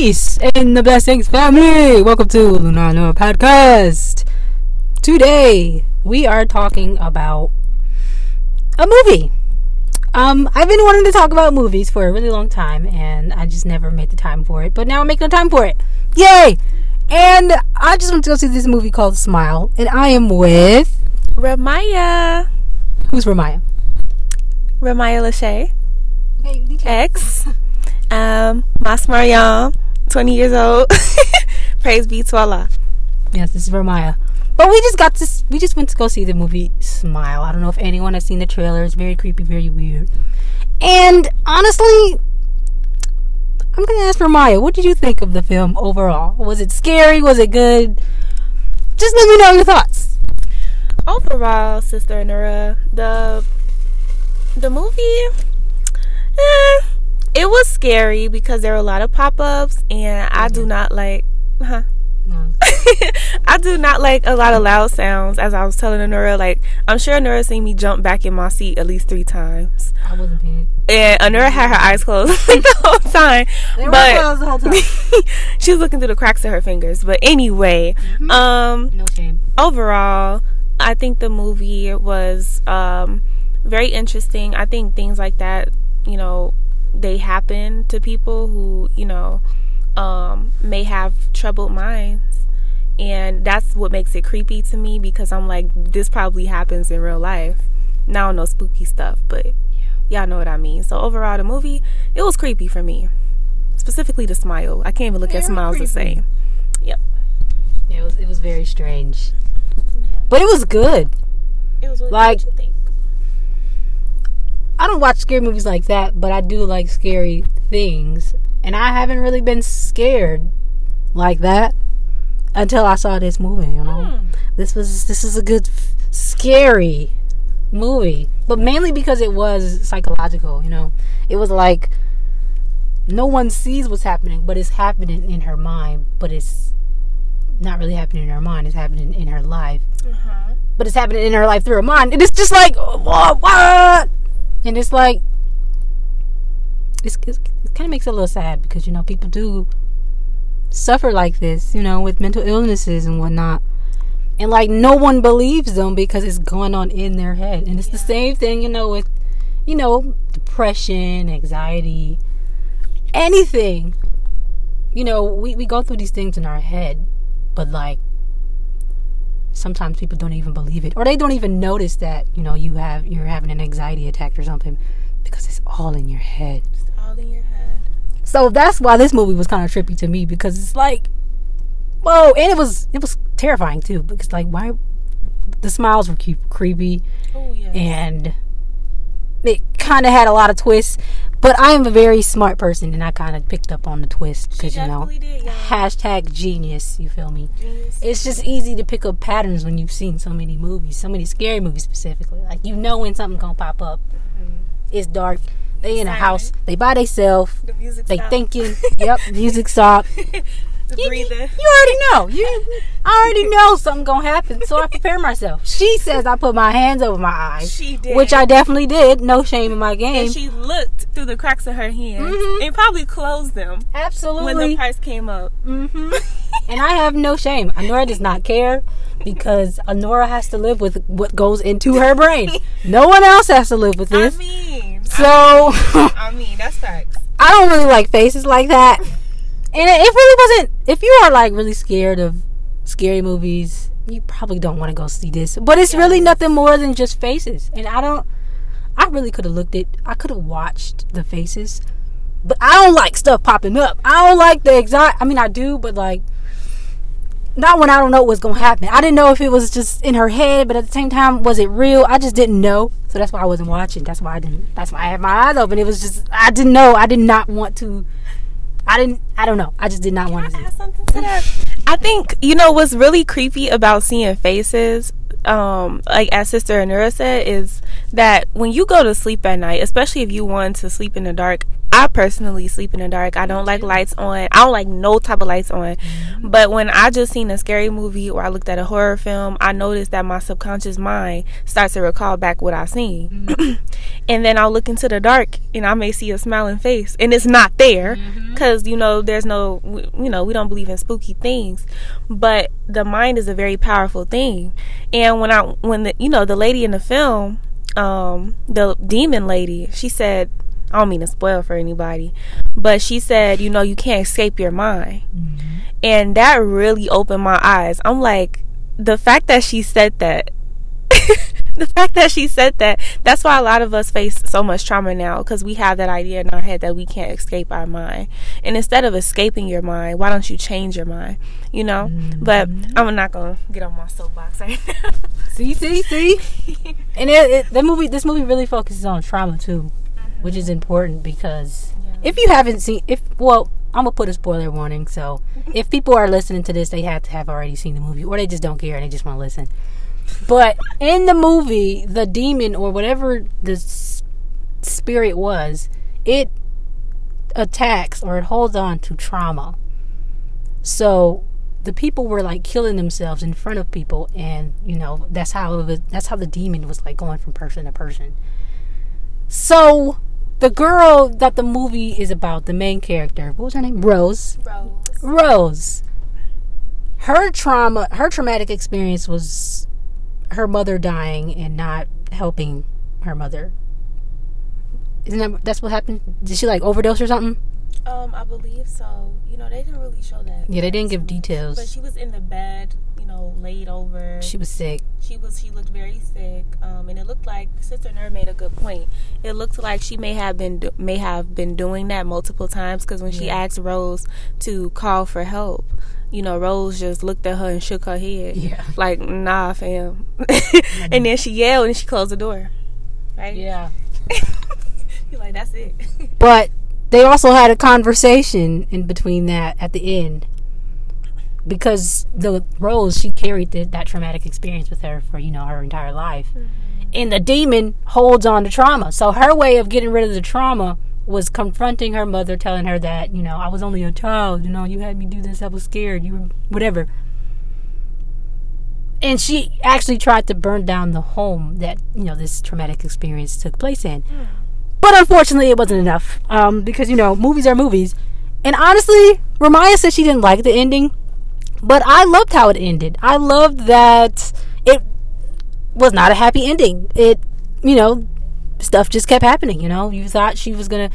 Peace and the blessings, family. Welcome to Lunano Podcast. Today we are talking about a movie. Um, I've been wanting to talk about movies for a really long time, and I just never made the time for it. But now I'm making the time for it. Yay! And I just went to go see this movie called Smile, and I am with Ramyiah. who's Ramyiah? Ramyiah Lashae. X. Um, Mas Mariam, 20 years old. Praise be to Allah. Yes, this is Ramyiah. But we just got this. We just went to go see the movie Smile. I don't know if anyone has seen the trailer. It's very creepy, very weird. And honestly, I'm gonna ask Ramyiah. What did you think of the film overall? Was it scary? Was it good? Just let me know your thoughts. Overall, Sister Nura, the the movie, eh, it was scary because there were a lot of pop ups, and I do not like. Huh? I do not like a lot of loud sounds. As I was telling Anura, like I'm sure Anura seen me jump back in my seat at least three times, I wasn't paying. and Anura had her eyes closed the whole time. They were But- closed the whole time. she was looking through the cracks of her fingers. But anyway, um, No shame. overall, I think the movie was um, very interesting. I think things like that, you know, they happen to people who, you know, um, may have troubled minds. And that's what makes it creepy to me because I'm like, this probably happens in real life. Now I don't know spooky stuff, but y'all know what I mean. So overall, the movie, it was creepy for me. Specifically the smile. I can't even look at Very smiles the same. Yep. It was. It was very strange. But it was good. It was really Like- what you think. I don't watch scary movies like that, but I do like scary things. And I haven't really been scared like that until I saw this movie, you know. Hmm. This was this is a good scary movie, but mainly because it was psychological, you know. It was like no one sees what's happening, but it's happening in her mind, but it's not really happening in her mind, it's happening in her life Uh-huh. but it's happening in her life through her mind. And it's just like, what? And it's like, it's, it's, it kind of makes it a little sad because, you know, people do suffer like this, you know, with mental illnesses and whatnot. And like, no one believes them because it's going on in their head. And it's the same thing, you know, with, you know, depression, anxiety, anything. You know, we, we go through these things in our head, but like, sometimes people don't even believe it or they don't even notice that you know you have you're having an anxiety attack or something because it's all in your head It's all in your head. so that's why this movie was kind of trippy to me because it's like whoa and it was it was terrifying too because like why the smiles were creepy Oh yeah. and it kind of had a lot of twists but i am a very smart person and i kind of picked up on the twist because you know did, y'all. hashtag genius you feel me Genius. it's just easy to pick up patterns when you've seen so many movies, so many scary movies specifically. Like you know when something's gonna pop up. Mm-hmm. It's dark. They in a house. They by themselves. The music. They stopped. thinking. yep, music stop. the You, breather. you already know. You, I already know something gonna happen, so I prepare myself. She says I put my hands over my eyes, She did. which I definitely did. No shame in my game. and she looked through the cracks of her hands Mhm. and probably closed them Absolutely. when the price came up. hmm and I have no shame. Honora does not care because Honora has to live with what goes into her brain. No one else has to live with I this. mean, So I mean that's facts. I don't really like faces like that. And it really wasn't. If you are like really scared of scary movies, you probably don't want to go see this. But it's really nothing more than just faces. And I don't. I really could have looked at. I could have watched the faces. But I don't like stuff popping up. I don't like the exact. I mean, I do, but like. Not when I don't know what's gonna happen. I didn't know if it was just in her head, but at the same time, was it real? I just didn't know, so that's why I wasn't watching. That's why I didn't. That's why I had my eyes open. It was just I didn't know. I did not want to. I didn't. I don't know. I just did not want to. Can I add something to that? I think you know what's really creepy about seeing faces. Um, like as Sister Anura said, is that when you go to sleep at night, especially if you want to sleep in the dark. I personally sleep in the dark. I don't like lights on. I don't like no type of lights on. Mm-hmm. But when I just seen a scary movie or I looked at a horror film, I noticed that my subconscious mind starts to recall back what I seen. Mm-hmm. and then I'll look into the dark and I may see a smiling face and it's not there mm-hmm. because you know there's no you know we don't believe in spooky things but the mind is a very powerful thing and when I when the you know the lady in the film um the demon lady she said I don't mean to spoil for anybody but she said you know you can't escape your mind. Mm-hmm. And that really opened my eyes. I'm like the fact that she said that the fact that she said that that's why a lot of us face so much trauma now because we have that idea in our head that we can't escape our mind. And instead of escaping your mind why don't you change your mind you know? Mm-hmm. But i'm not gonna get on my soapbox right now. See, see, see. and it, it, the movie, this movie really focuses on trauma too, which is important because if you haven't seen, if well, I'm gonna put a spoiler warning. So if people are listening to this, they have to have already seen the movie, or they just don't care and they just want to listen. But in the movie, the demon or whatever the spirit was, it attacks or it holds on to trauma. So the people were like killing themselves in front of people, and you know that's how it was, that's how the demon was like going from person to person. So the girl that the movie is about, the main character, what was her name? Rose. Rose. Rose. Her trauma, her traumatic experience was her mother dying and not helping her mother. Isn't that that's what happened? Did she like overdose or something? Um i believe so. You know they didn't really show that Yeah, they didn't give details. but she was in the bed you know laid over. She was sick. she was she looked very sick um, and it looked like sister Ner made a good point. It looked like she may have been do- may have been doing that multiple times because when she asked rose to call for help you know rose just looked at her and shook her head. Yeah. like nah fam. And then she yelled and she closed the door. Right? Yeah. You're like that's it. But they also had a conversation in between that at the end. Because the Rose, she carried the, that traumatic experience with her for, you know, her entire life. Mm-hmm. And the demon holds on to trauma. So her way of getting rid of the trauma was confronting her mother, telling her that, you know, I was only a child, you know, you had me do this, I was scared, you were whatever. And she actually tried to burn down the home that, you know, this traumatic experience took place in. Mm. But unfortunately, it wasn't enough um, because you know movies are movies. And honestly, Ramyiah said she didn't like the ending, but I loved how it ended. I loved that it was not a happy ending. It, you know, stuff just kept happening. You know, you thought she was gonna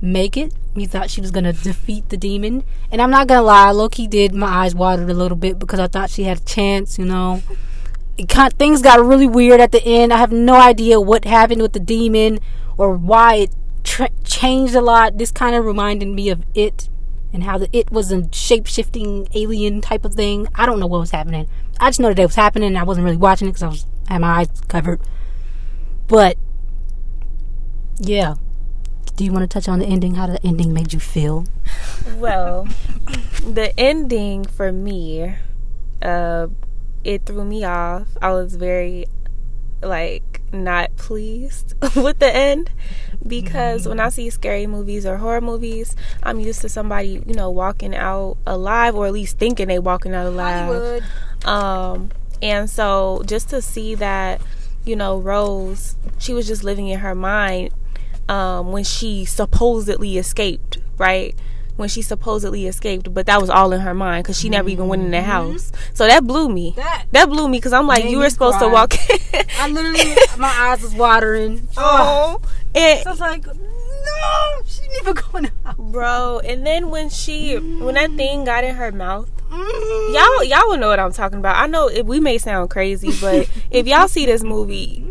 make it. You thought she was gonna defeat the demon. And I'm not gonna lie, Loki did. My eyes watered a little bit because I thought she had a chance. You know, it kind things got really weird at the end. I have no idea what happened with the demon or why it tra- changed a lot. This kind of reminded me of it and how the it was a shape shifting alien type of thing. I don't know what was happening. I just know that it was happening. and I wasn't really watching it because I was I had my eyes covered. But yeah, do you want to touch on the ending? How the ending made you feel? well the ending for me uh it threw me off i was very like not pleased with the end because when i see scary movies or horror movies i'm used to somebody you know walking out alive or at least thinking they walking out alive. Um and so just to see that you know rose she was just living in her mind um when she supposedly escaped right when she supposedly escaped but that was all in her mind because she never even went in the house so that blew me That- that blew me because i'm like you were supposed to cry. walk I literally, my eyes was watering. oh and I was like, no, she didn't even go in the house. bro and then when she when that thing got in her mouth Mm. y'all y'all will know what I'm talking about. I know it, we may sound crazy, but if y'all see this movie,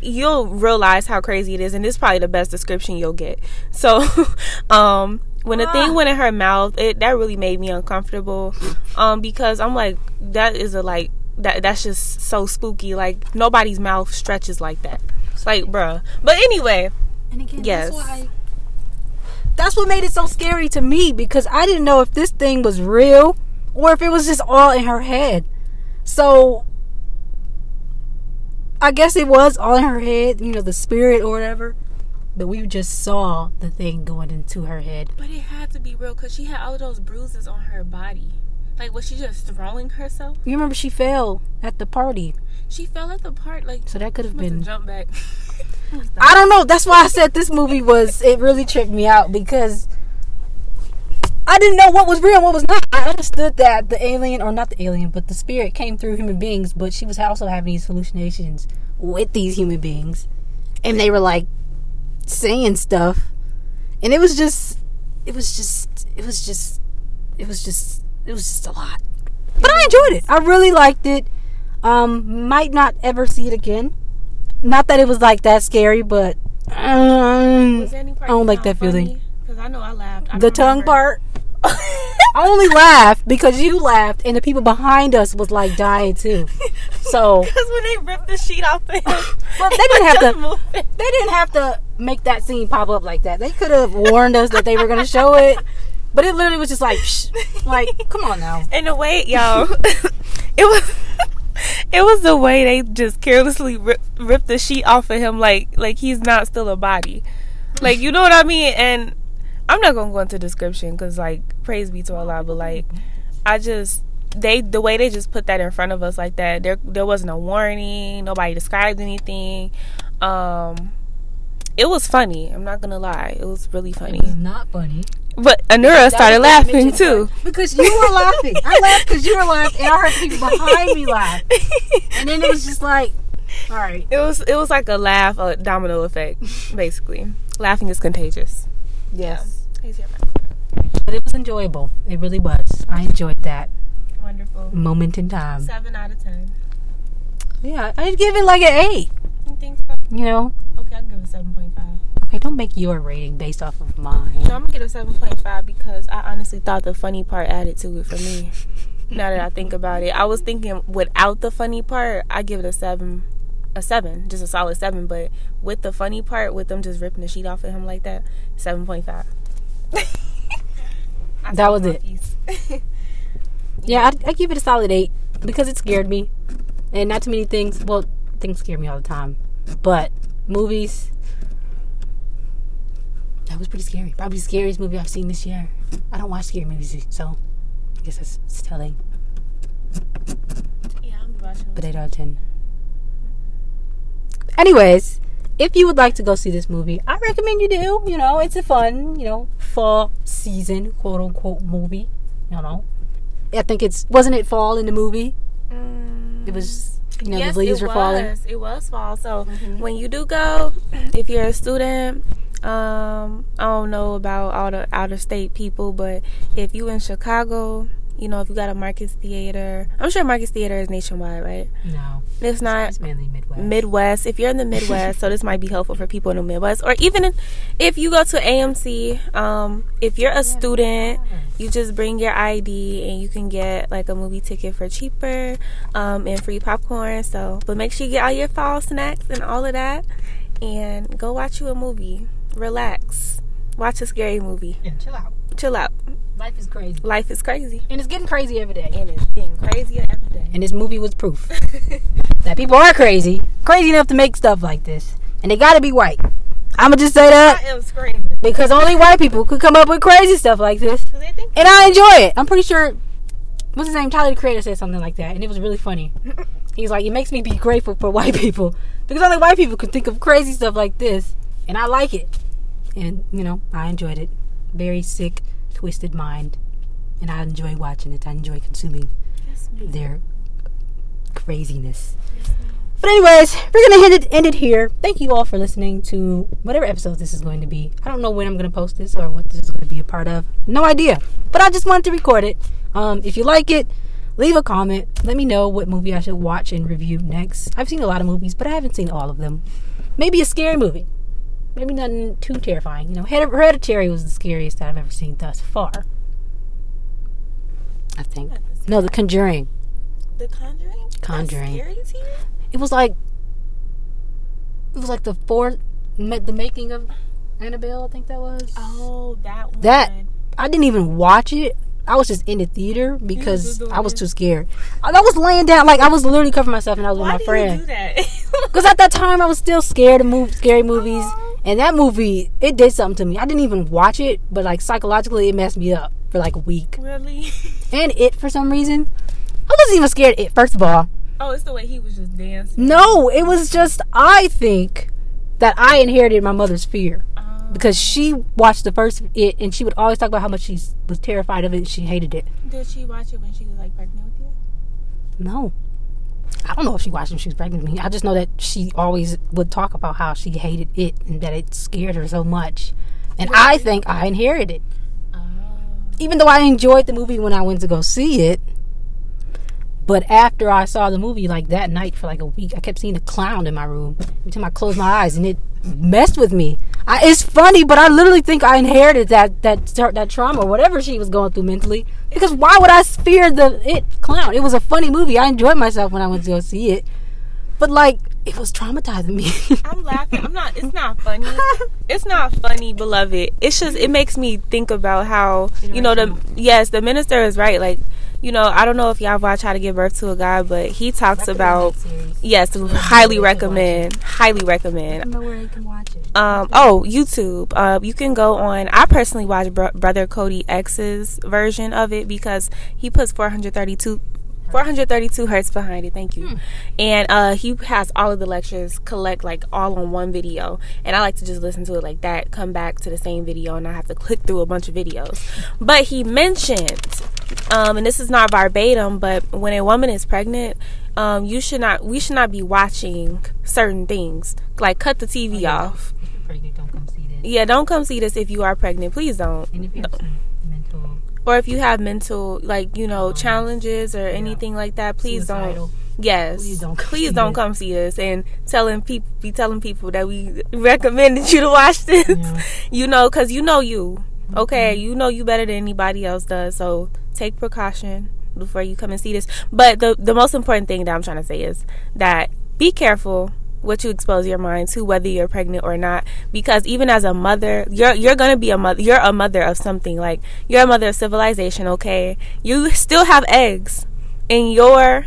you'll realize how crazy it is, and this is probably the best description you'll get. So, um, when the thing Ah. went in her mouth, it that really made me uncomfortable, um, because I'm like that is a like that that's just so spooky. Like nobody's mouth stretches like that. It's like, bruh. But anyway, And again, Yes. that's why. That's what made it so scary to me because I didn't know if this thing was real or if it was just all in her head. So I guess it was all in her head, you know, the spirit or whatever. But we just saw the thing going into her head. but it had to be real because she had all those bruises on her body. Like, was she just throwing herself? You remember she fell at the party, She fell at the part like so that could have been. jump back. I don't know. That's why I said this movie was. It really tripped me out because I didn't know what was real and what was not. I understood that the alien, or not the alien, but the spirit came through human beings, but she was also having these hallucinations with these human beings, and they were like saying stuff, and it was just, it was just, it was just, it was just, it was just a lot. But I enjoyed it. I really liked it. Um, might not ever see it again. Not that it was like that scary, but um, Was there any part I don't like that feeling. Cause I know I laughed. I the don't tongue part. I only laughed because you laughed, and the people behind us was like dying too. So Because when they ripped the sheet off of him, Well, they didn't have to. They didn't have to make that scene pop up like that. They could have warned us that they were going to show it, but it literally was just like, psh, like, come on now. And the way, yo, it was. It was the way they just carelessly rip, ripped the sheet off of him, like like he's not still a body, like you know what I mean. And I'm not gonna go into description because like praise be to Allah, but like I just they the way they just put that in front of us like that. There there wasn't a warning. Nobody described anything. Um, it was funny. I'm not gonna lie. It was really funny. not funny. But Anura started laughing too. because you were laughing. I laughed because you were laughing, and I heard people behind me laugh, and then it was just like, all right, It was it was like a laugh, a domino effect, basically. Laughing is contagious. yes, but it was enjoyable. It really was. I enjoyed that Wonderful. moment in time. Seven out of ten. Yeah, I'd give it like an eight. You think so? You know, Okay, I'll give it seven point five. okay, don't make your rating based off of mine. No, I'm gonna give it seven point five because I honestly thought the funny part added to it for me. now that I think about it, I was thinking without the funny part, I give it a seven, a seven, just a solid seven. But with the funny part, with them just ripping the sheet off of him like that, seven point five. That was it. Yeah, I, I give it a solid eight because it scared me, and not too many things. Well, things scare me all the time, but movies. That was pretty scary. Probably the scariest movie I've seen this year. I don't watch scary movies, so I guess that's it's telling. Yeah, I'm watching. But eight out of ten. Anyways, if you would like to go see this movie, I recommend you do. You know, it's a fun, you know, fall season quote unquote movie. You know, I think it's wasn't it fall in the movie? It was mm. You know yes, the leaves it were was. falling. It was fall. So when you do go, if you're a student, um, I don't know about all the out of state people, but if you in Chicago, you know, if you got a Marcus Theater, I'm sure Marcus Theater is nationwide, right? No, It's not it's mainly Midwest. Midwest. If you're in the Midwest, so this might be helpful for people in the Midwest, or even if you go to AMC. Um, if you're a student, you just bring your ID and you can get like a movie ticket for cheaper, um, and free popcorn. So, but make sure you get all your fall snacks and all of that, and go watch you a movie. Relax, watch a scary movie. Yeah, chill out. Chill out. Life is crazy, Life is crazy, and it's getting crazy every day. and it's getting crazier every day. And this movie was proof that people are crazy, crazy enough to make stuff like this, and they gotta be white. I'ma just say I that am screaming because only white people could come up with crazy stuff like this. and I enjoy it. I'm pretty sure. What's his name? Tyler the Creator said something like that, and it was really funny. He's like, it makes me be grateful for white people because only white people can think of crazy stuff like this, and I like it. And you know, I enjoyed it. Very sick, twisted mind, and I enjoy watching it. I enjoy consuming Yes, their craziness. But anyways, we're gonna end it, end it here. Thank you all for listening to whatever episode this is going to be. I don't know when I'm gonna post this or what this is gonna be a part of. No idea. But I just wanted to record it. Um, if you like it, leave a comment. Let me know what movie I should watch and review next. I've seen a lot of movies, but I haven't seen all of them. Maybe a scary movie. Maybe nothing too terrifying. You know, Hereditary was the scariest that I've ever seen thus far. I think. No, The Conjuring. The Conjuring. Conjuring. Scary to it was like it was like the fourth the making of Annabelle I think that was Oh, that one. That- I didn't even watch it I was just in the theater because I was too scared I I was laying down like I was literally covering myself and I was Why with my do friend you do that? because at that time I was still scared of move, scary movies Aw. And that movie it did something to me I didn't even watch it but like psychologically it messed me up for like a week really? and it for some reason I wasn't even scared of it first of all Oh, it's the way he was just dancing. No, it was just I think that I inherited my mother's fear oh. because she watched the first it and she would always talk about how much she was terrified of it and she hated it. Did she watch it when she was like pregnant with you? No. I don't know if she watched when she was pregnant with me. I just know that she always would talk about how she hated it and that it scared her so much. And I think I inherited it. Oh. Even though I enjoyed the movie when I went to go see it, but after I saw the movie, like that night for like a week, I kept seeing a clown in my room. Every time I closed my eyes, and it messed with me. I, it's funny, but I literally think I inherited that that that trauma, whatever she was going through mentally. Because why would I fear the it clown? It was a funny movie. I enjoyed myself when I went to go see it, but like it was traumatizing me. I'm laughing. I'm not. It's not funny. It's not funny, beloved. It's just it makes me think about how you know the yes the minister is right. Like you know I don't know if y'all watch How to Give Birth to a God, but he talks about yes, highly recommend, highly recommend. I don't know where you can watch it. Um, oh, YouTube. Uh, you can go on. I personally watch Bro- Brother Cody X's version of it because he puts 432 432 hertz behind it. Thank you. And uh, he has all of the lectures collect like all on one video. And I like to just listen to it like that, come back to the same video, and I have to click through a bunch of videos. But he mentioned, um, and this is not verbatim, but when a woman is pregnant, um, you should not, we should not be watching certain things. Like cut the TV off. If you're pregnant, don't come see this. Yeah, don't come see this if you are pregnant. Please don't. And if you have some mental, Or if you have mental, like you know, challenges or anything like that, please Suicidal. don't. Yes, Please don't come please see don't come see us and telling people, be telling people that we recommended you to watch this. Yeah. You know, because you know you. Okay, you know you better than anybody else does. So take precaution before you come and see this. But the the most important thing that I'm trying to say is that be careful what you expose your mind to whether you're pregnant or not because even as a mother you're you're going to be a mother you're a mother of something. Like you're a mother of civilization okay? You still have eggs in your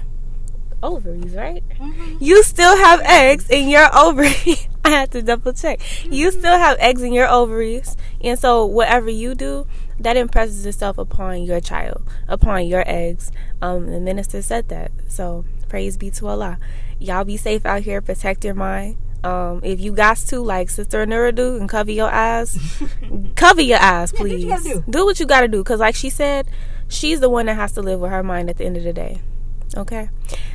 ovaries right? Mm-hmm. You still have eggs in your ovaries. I had to double check. You mm-hmm. still have eggs in your ovaries. And so whatever you do that impresses itself upon your child upon your eggs um the minister said that so praise be to Allah y'all be safe out here protect your mind um, if you got to, like Sister Anura do, and cover your eyes, cover your eyes, please. you do. do what you gotta do, because like she said, she's the one that has to live with her mind at the end of the day. Okay,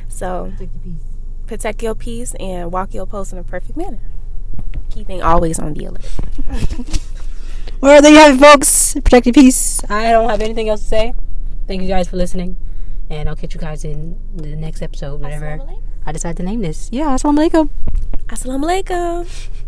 so take the piece. protect your peace and walk your post in a perfect manner. Keeping always on the alert. Well, there you have it, folks. Protect your peace. I don't have anything else to say. Thank you guys for listening. And I'll catch you guys in the next episode, whenever I decide to name this. Yeah, assalamu alaikum. Assalamu alaikum.